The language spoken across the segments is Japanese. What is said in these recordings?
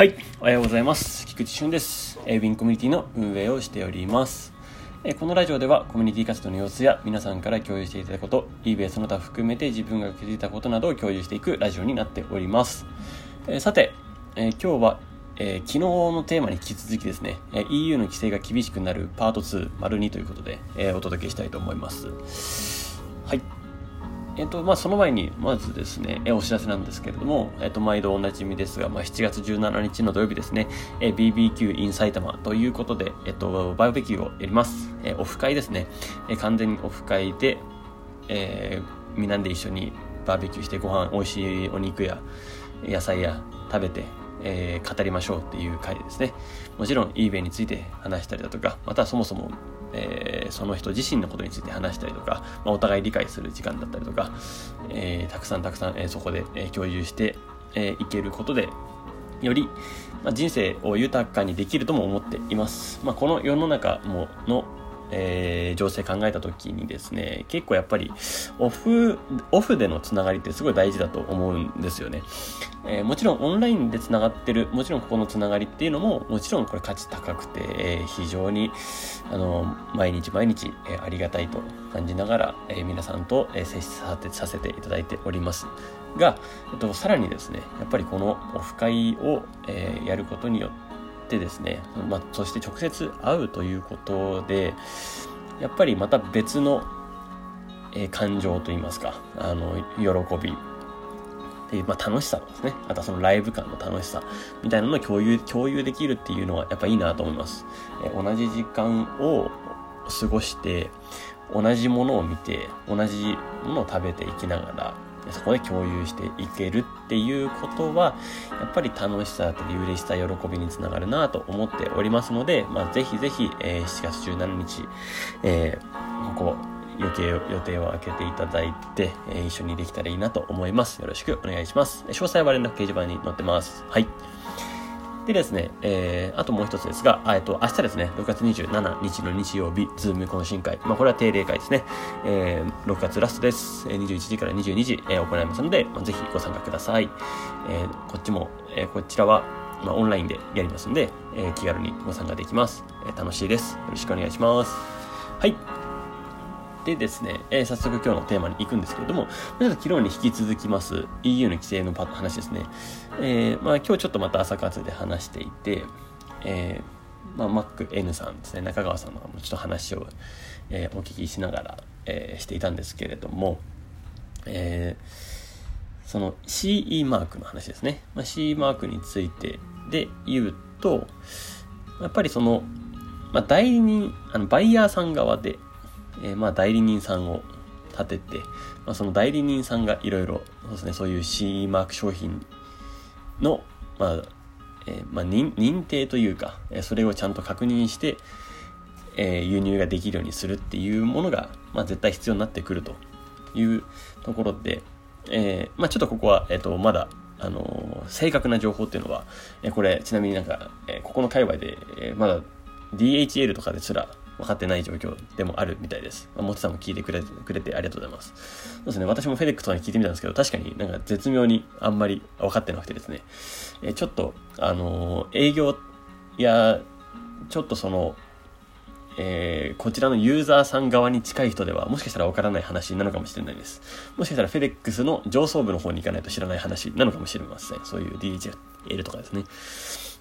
はい、おはようございます。菊池俊です。えーウィンコミュニティの運営をしております。えこのラジオではコミュニティ活動の様子や皆さんから共有していただくこと、eBay その他含めて自分が気づいたことなどを共有していくラジオになっております。えさて、え今日は、え昨日のテーマに引き続きですね、え EU の規制が厳しくなるパート2、丸2ということで、えお届けしたいと思います。えっとまあ、その前に、まずですね、えお知らせなんですけれども、えっと、毎度おなじみですが、まあ、7月17日の土曜日ですね、え BBQ in 埼玉ということで、えっと、バーベキューをやります。えオフ会ですね。え完全にオフ会で、えーみんなで一緒にバーベキューしてご飯、美味しいお肉や野菜や食べて、えー語りましょうっていう回ですね。もちろん eBay について話したりだとか、またそもそも、えーその人自身のことについて話したりとか、まあ、お互い理解する時間だったりとか、えーたくさんたくさん、えそこで、え共有して、えーいけることで、より、まあ、人生を豊かにできるとも思っています。まあ、この世の中もの、えー情勢考えた時にですね、結構やっぱりオフ、オフでのつながりってすごい大事だと思うんですよね。えーもちろんオンラインでつながってる、もちろんここのつながりっていうのも、もちろんこれ価値高くて、えー非常に、あの、毎日毎日、えありがたいと感じながら、え皆さんと、えー接しさせてさせていただいております。が、えっと、さらにですね、やっぱりこのオフ会を、えやることによってですね、まあ、そして直接会うということで、やっぱりまた別の、えー感情といいますか、あの、喜び、で、まあ、楽しさですね。あとはそのライブ感の楽しさみたいなのを共有、共有できるっていうのはやっぱいいなと思います。えー同じ時間を過ごして、同じものを見て、同じものを食べていきながら、そこで共有していけるっていうことは、やっぱり楽しさだったり嬉しさ、喜びにつながるなと思っておりますので、まあ、ぜひぜひ、えー7月17日、えーここ、予定を予定を空けていただいて、えー一緒にできたらいいなと思います。よろしくお願いします。詳細は連絡掲示板に載ってます。はい。でですね、えー、あともう一つですが、えっと、明日ですね、6月27日の日曜日、ズーム懇親会。まあ、これは定例会ですね。えー、6月ラストです。21時から22時、えー行いますので、まあ、ぜひご参加ください。えーこっちも、えーこちらは、まあ、オンラインでやりますので、えー気軽にご参加できます。えー楽しいです。よろしくお願いします。はい。でですね、えー早速今日のテーマに行くんですけれども、ちょっと昨日に引き続きます EU の規制の話ですね。えーまあ今日ちょっとまた朝活で話していて、えーまあ MacN さんですね、中川さんのちょっと話を、えーお聞きしながら、えーしていたんですけれども、えーその CE マークの話ですね。まあ、CE マークについてで言うと、やっぱりその、まあ、代理人、あの、バイヤーさん側で、えーまあ、代理人さんを立てて、まあ、その代理人さんがいろいろ、そうですね、そういう CE マーク商品の、まあ、えーまあ、認認定というか、えーそれをちゃんと確認して、えー輸入ができるようにするっていうものが、まあ、絶対必要になってくるというところで、えーまあ、ちょっとここは、えっ、と、まだ、あの正確な情報っていうのは、えーこれ、ちなみになんか、えーここの界隈で、えーまだ DHL とかですら分かってない状況でもあるみたいです。まあ、もちさんも聞いてくれくれてありがとうございます。そうですね、私もフェデックスとかに聞いてみたんですけど、確かになんか絶妙にあんまり分かってなくてですね、えちょっと、あのー営業や、ちょっとその、えーこちらのユーザーさん側に近い人ではもしかしたらわからない話なのかもしれないです。もしかしたらフェデックスの上層部の方に行かないと知らない話なのかもしれません。そういう DHL とかですね。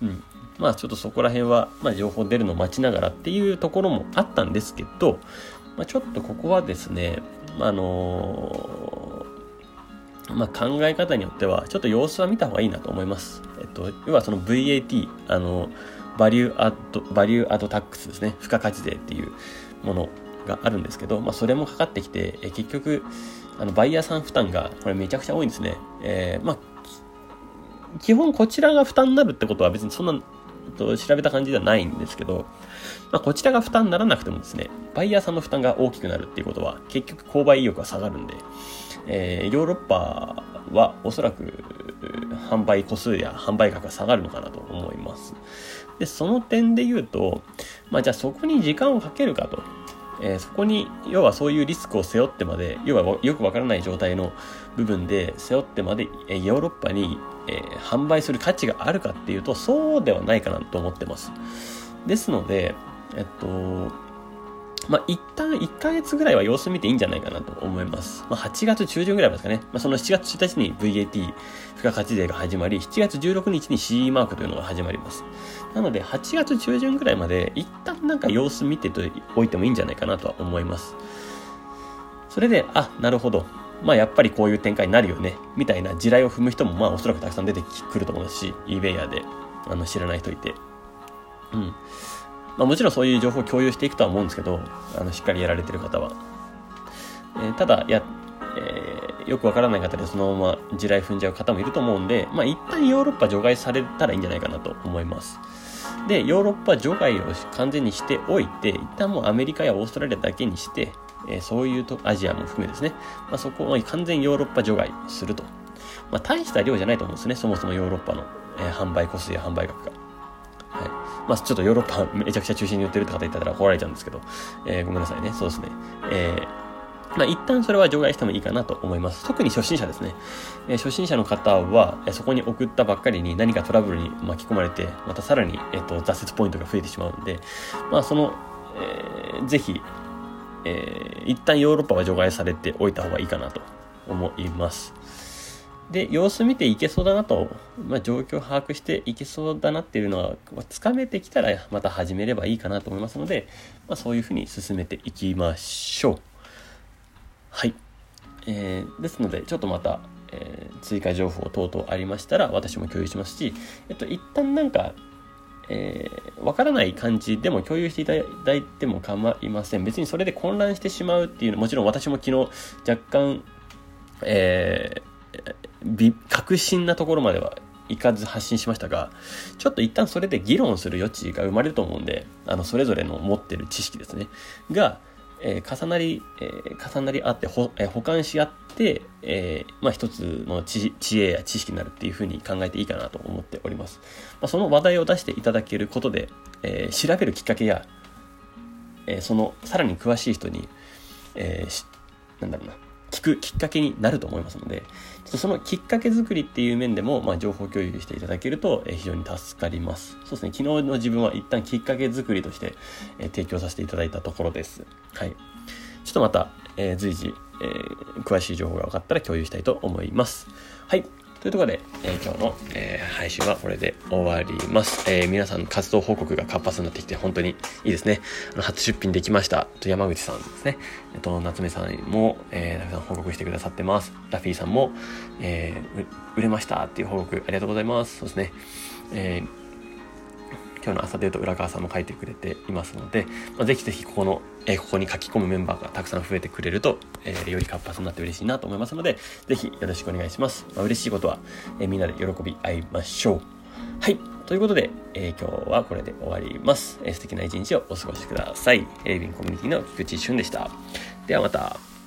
うん。まあちょっとそこら辺は、まあ情報出るのを待ちながらっていうところもあったんですけど、まあちょっとここはですね、まあのーまあ、考え方によっては、ちょっと様子は見た方がいいなと思います。えっと、要はその VAT、あの、 value add、value add tax ですね。付加価値税っていうものがあるんですけど、まあ、それもかかってきて、え結局、あの、バイヤーさん負担が、これめちゃくちゃ多いんですね。えーまあ、基本こちらが負担になるってことは別にそんな、と調べた感じではないんですけど、まあ、こちらが負担にならなくてもですね、バイヤーさんの負担が大きくなるっていうことは、結局購買意欲が下がるんで、えーヨーロッパはおそらく販売個数や販売額が下がるのかなと思います。で、その点で言うと、まあじゃあそこに時間をかけるかとえー、そこに、要はそういうリスクを背負ってまで、要はよくわからない状態の部分で背負ってまで、えー、ヨーロッパに、えー、販売する価値があるかっていうと、そうではないかなと思ってます。ですので、えっと、まあ、一旦1ヶ月ぐらいは様子見ていいんじゃないかなと思います。まあ、8月中旬ぐらいですかね。まあ、その7月1日に VAT 付加価値税が始まり、7月16日に CE マークというのが始まります。なので、8月中旬ぐらいまで一旦なんか様子見ておいてもいいんじゃないかなとは思います。それで、あ、なるほど。まあやっぱりこういう展開になるよね。みたいな地雷を踏む人もまあおそらくたくさん出てくると思うし、eBay であの知らない人いて。うん。まあ、もちろんそういう情報を共有していくとは思うんですけど、あのしっかりやられてる方は。えー、ただ、や、えー、よくわからない方でそのまま地雷踏んじゃう方もいると思うんで、まあ、一旦ヨーロッパ除外されたらいいんじゃないかなと思います。で、ヨーロッパ除外を完全にしておいて、一旦もうアメリカやオーストラリアだけにして、えー、そういうとアジアも含めですね、まあ、そこを完全ヨーロッパ除外すると。まあ、大した量じゃないと思うんですね、そもそもヨーロッパの、え、販売個数や販売額が。まあ、ちょっとヨーロッパ めちゃくちゃ中心に売ってるって方いたら怒られちゃうんですけど、えー、ごめんなさいね。そうですね。えー、まあ、一旦それは除外してもいいかなと思います。特に初心者ですね。えー、初心者の方は、えー、そこに送ったばっかりに何かトラブルに巻き込まれて、またさらに、えっ、ー、と、挫折ポイントが増えてしまうんで、まあ、その、えー、ぜひ、えー、一旦ヨーロッパは除外されておいた方がいいかなと思います。で、様子見ていけそうだなと、まあ、状況を把握していけそうだなっていうのは、つかめてきたらまた始めればいいかなと思いますので、まあ、そういうふうに進めていきましょう。はい。えー、ですので、ちょっとまた、えー、追加情報等々ありましたら私も共有しますし、えっと、一旦なんか、えー、わからない感じでも共有していただいても構いません。別にそれで混乱してしまうっていうのもちろん私も昨日若干、え確信なところまではいかず発信しましたが、ちょっと一旦それで議論する余地が生まれると思うんで、あの、それぞれの持ってる知識ですね。が、えー、重なり、えー、重なり合ってほ、えー、補完し合って、えー、まあ一つの知恵や知識になるっていうふうに考えていいかなと思っております。まあ、その話題を出していただけることで、え、調べるきっかけや、え、その、さらに詳しい人に、えー、なんだろうな、聞くきっかけになると思いますので、ちょっとそのきっかけ作りっていう面でも、まあ、情報共有していただけると、え非常に助かります。そうですね、昨日の自分は一旦きっかけ作りとして、え提供させていただいたところです。はい。ちょっとまた、えー、随時、えー、詳しい情報が分かったら共有したいと思います。はい。というところで、えー、今日の、えー、配信はこれで終わります。えー、皆さんの活動報告が活発になってきて本当にいいですね。あの初出品できました。と山口さんですね。えっと、夏目さんも、えー、たくさん報告してくださってます。ラフィーさんも、えー、売れましたっていう報告ありがとうございます。そうですね。えー今日の朝で言うと浦川さんも書いてくれていますので、まあ、ぜひぜひここの、えー、ここに書き込むメンバーがたくさん増えてくれると、えー、より活発になって嬉しいなと思いますので、ぜひよろしくお願いします。まあ、嬉しいことは、えー、みんなで喜び合いましょう。はい。ということで、えー、今日はこれで終わります。えー、素敵な一日をお過ごしください。エイビンコミュニティの菊池俊でした。ではまた。